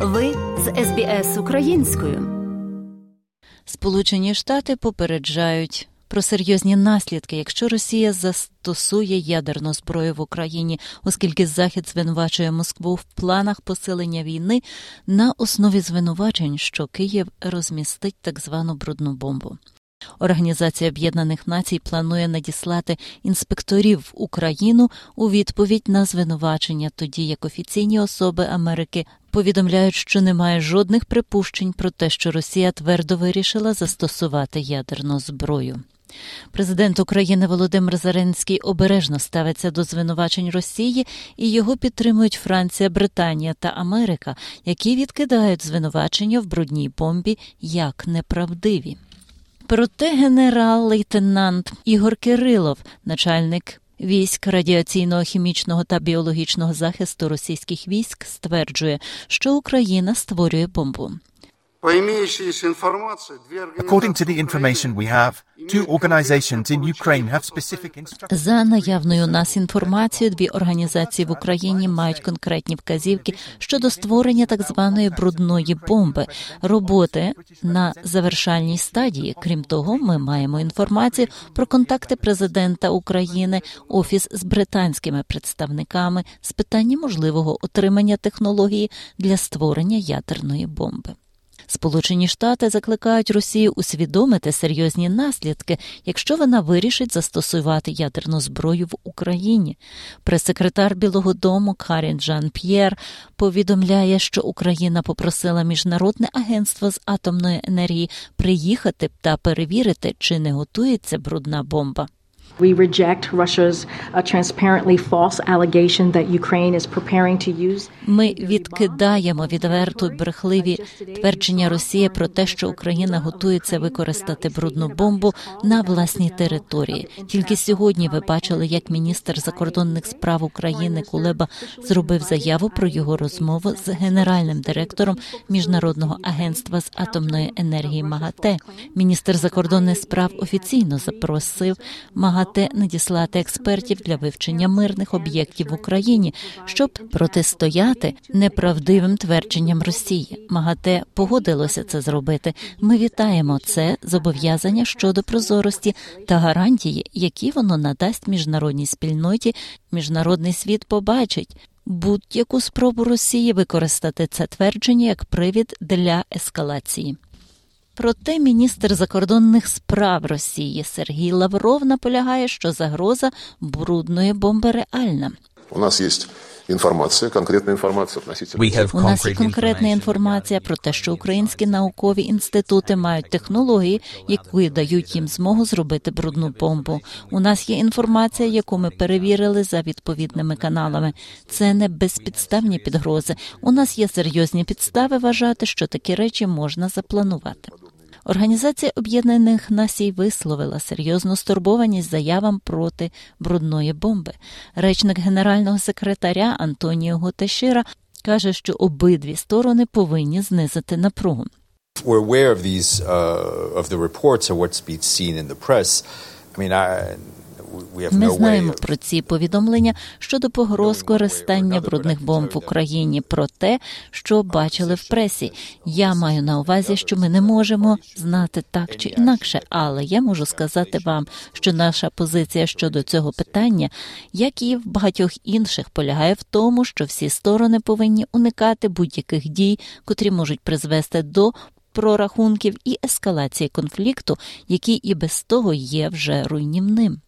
Ви з СБС українською. Сполучені Штати попереджають про серйозні наслідки, якщо Росія застосує ядерну зброю в Україні, оскільки Захід звинувачує Москву в планах посилення війни на основі звинувачень, що Київ розмістить так звану брудну бомбу. Організація Об'єднаних Націй планує надіслати інспекторів в Україну у відповідь на звинувачення, тоді як офіційні особи Америки повідомляють, що немає жодних припущень про те, що Росія твердо вирішила застосувати ядерну зброю. Президент України Володимир Зеленський обережно ставиться до звинувачень Росії і його підтримують Франція, Британія та Америка, які відкидають звинувачення в брудній бомбі як неправдиві. Проте генерал-лейтенант Ігор Кирилов, начальник військ радіаційного, хімічного та біологічного захисту російських військ, стверджує, що Україна створює бомбу. According to the information we have, two organizations in Ukraine have specific instructions. За наявною у нас інформацією, дві організації в Україні мають конкретні вказівки щодо створення так званої брудної бомби, роботи на завершальній стадії. Крім того, ми маємо інформацію про контакти президента України, офіс з британськими представниками з питання можливого отримання технології для створення ядерної бомби. Сполучені Штати закликають Росію усвідомити серйозні наслідки, якщо вона вирішить застосувати ядерну зброю в Україні. Прес-секретар Білого Дому Карін Жан П'єр повідомляє, що Україна попросила міжнародне агентство з атомної енергії приїхати та перевірити, чи не готується брудна бомба. We reject Russia's uh, transparently false allegation that Ukraine is preparing to use. Ми відкидаємо відверто брехливі твердження Росії про те, що Україна готується використати брудну бомбу на власній території. Тільки сьогодні ви бачили, як міністр закордонних справ України Кулеба зробив заяву про його розмову з генеральним директором міжнародного агентства з атомної енергії МАГАТЕ. Міністр закордонних справ офіційно запросив МАГАТЕ МАГАТЕ надіслати експертів для вивчення мирних об'єктів в Україні, щоб протистояти неправдивим твердженням Росії. МАГАТЕ погодилося це зробити. Ми вітаємо це зобов'язання щодо прозорості та гарантії, які воно надасть міжнародній спільноті. Міжнародний світ побачить. Будь-яку спробу Росії використати це твердження як привід для ескалації. Проте міністр закордонних справ Росії Сергій Лавров наполягає, що загроза брудної бомби реальна. У нас є інформація, конкретна інформація относительно. У нас є конкретна інформація про те, що українські наукові інститути мають технології, які дають їм змогу зробити брудну бомбу. У нас є інформація, яку ми перевірили за відповідними каналами. Це не безпідставні підгрози. У нас є серйозні підстави вважати, що такі речі можна запланувати. Організація Об'єднаних Націй висловила серйозну стурбованість заявам проти брудної бомби. Речник генерального секретаря Антоніо Гутешира каже, що обидві сторони повинні знизити напругу. We're aware of these uh, of the reports of what's been seen in the press. I mean, I, Ми знаємо про ці повідомлення щодо погроз користання брудних бомб в Україні, про те, що бачили в пресі. Я маю на увазі, що ми не можемо знати так чи інакше, але я можу сказати вам, що наша позиція щодо цього питання, як і в багатьох інших, полягає в тому, що всі сторони повинні уникати будь-яких дій, котрі можуть призвести до. Прорахунків і ескалації конфлікту, який і без того є вже руйнівним.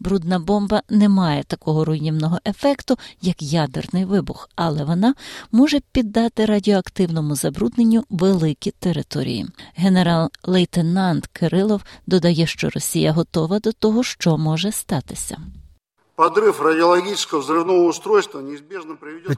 Брудна бомба не має такого руйнівного ефекту, як ядерний вибух, але вона може піддати радіоактивному забрудненню великі території. Генерал-лейтенант Кирилов додає, що Росія готова до того, що може статися. The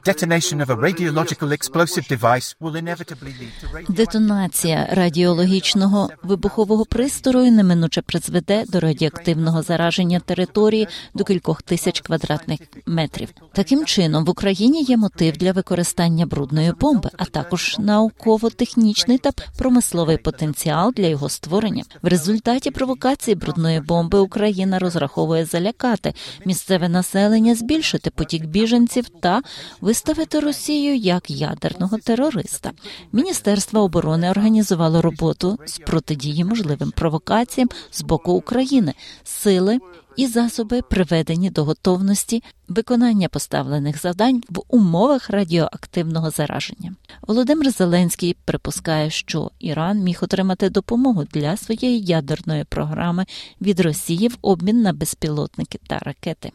detonation of a radiological explosive device will inevitably lead to. Детонація радіологічного вибухового пристрою неминуче призведе до радіоактивного зараження території до кількох тисяч квадратних метрів. Таким чином в Україні є мотив для використання брудної бомби, а також науково-технічний та промисловий потенціал для його створення. В результаті провокації брудної бомби Україна розраховує залякати місцеве місцеве населення, збільшити потік біженців та виставити Росію як ядерного терориста. Міністерство оборони організувало роботу з протидії можливим провокаціям з боку України, сили і засоби приведені до готовності виконання поставлених завдань в умовах радіоактивного зараження. Володимир Зеленський припускає, що Іран міг отримати допомогу для своєї ядерної програми від Росії в обмін на безпілотники та ракети.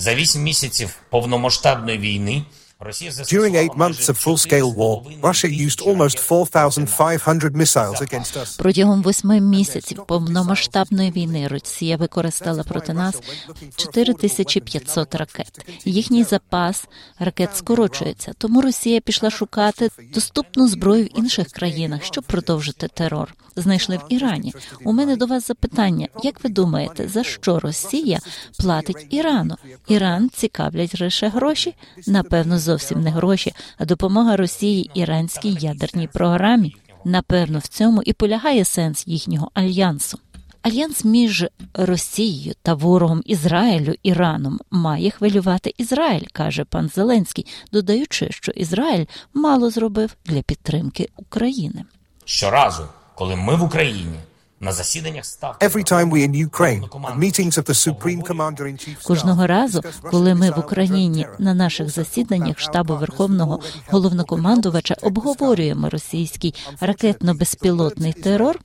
За вісім місяців повномасштабної війни During eight months of full-scale war, Russia used almost 4,500 missiles against us. Протягом восьми місяців повномасштабної війни Росія використала проти нас 4500 ракет. Їхній запас ракет скорочується, тому Росія пішла шукати доступну зброю в інших країнах, щоб продовжити терор. Знайшли в Ірані. У мене до вас запитання: як ви думаєте, за що Росія платить Ірану? Іран цікавлять лише гроші? Напевно, зовсім не гроші, а допомога Росії іранській ядерній програмі. Напевно, в цьому і полягає сенс їхнього альянсу. Альянс між Росією та ворогом Ізраїлю Іраном має хвилювати Ізраїль, каже пан Зеленський, додаючи, що Ізраїль мало зробив для підтримки України. Щоразу, коли ми в Україні на засіданнях ставки Every time we in Ukraine, at meetings of the Supreme Commander-in-Chief Кожного разу, коли ми в Україні на наших засіданнях штабу Верховного головнокомандувача обговорюємо російський ракетно-безпілотний терор.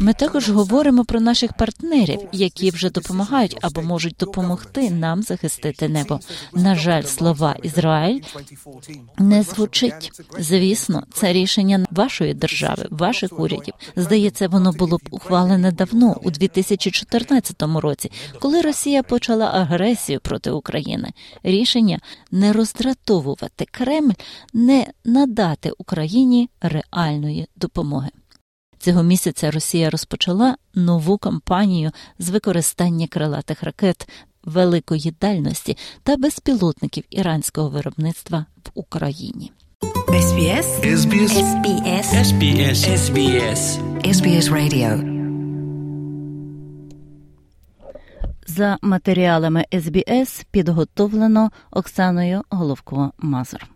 Ми також говоримо про наших партнерів, які вже допомагають або можуть допомогти нам захистити небо. На жаль, слова Ізраїль не звучить. Звісно, це рішення вашої держави, ваших урядів. Здається, воно було б ухвалене давно, у 2014 році, коли Росія почала агресію проти України. Рішення не роздратовувати Кремль, не надати Україні реальної допомоги. Цього місяця Росія розпочала нову кампанію з використання крилатих ракет великої дальності та безпілотників іранського виробництва в Україні. SBS SBS SBS SBS SBS SBS Radio. За матеріалами СБС підготовлено Оксаною Головко-Мазур.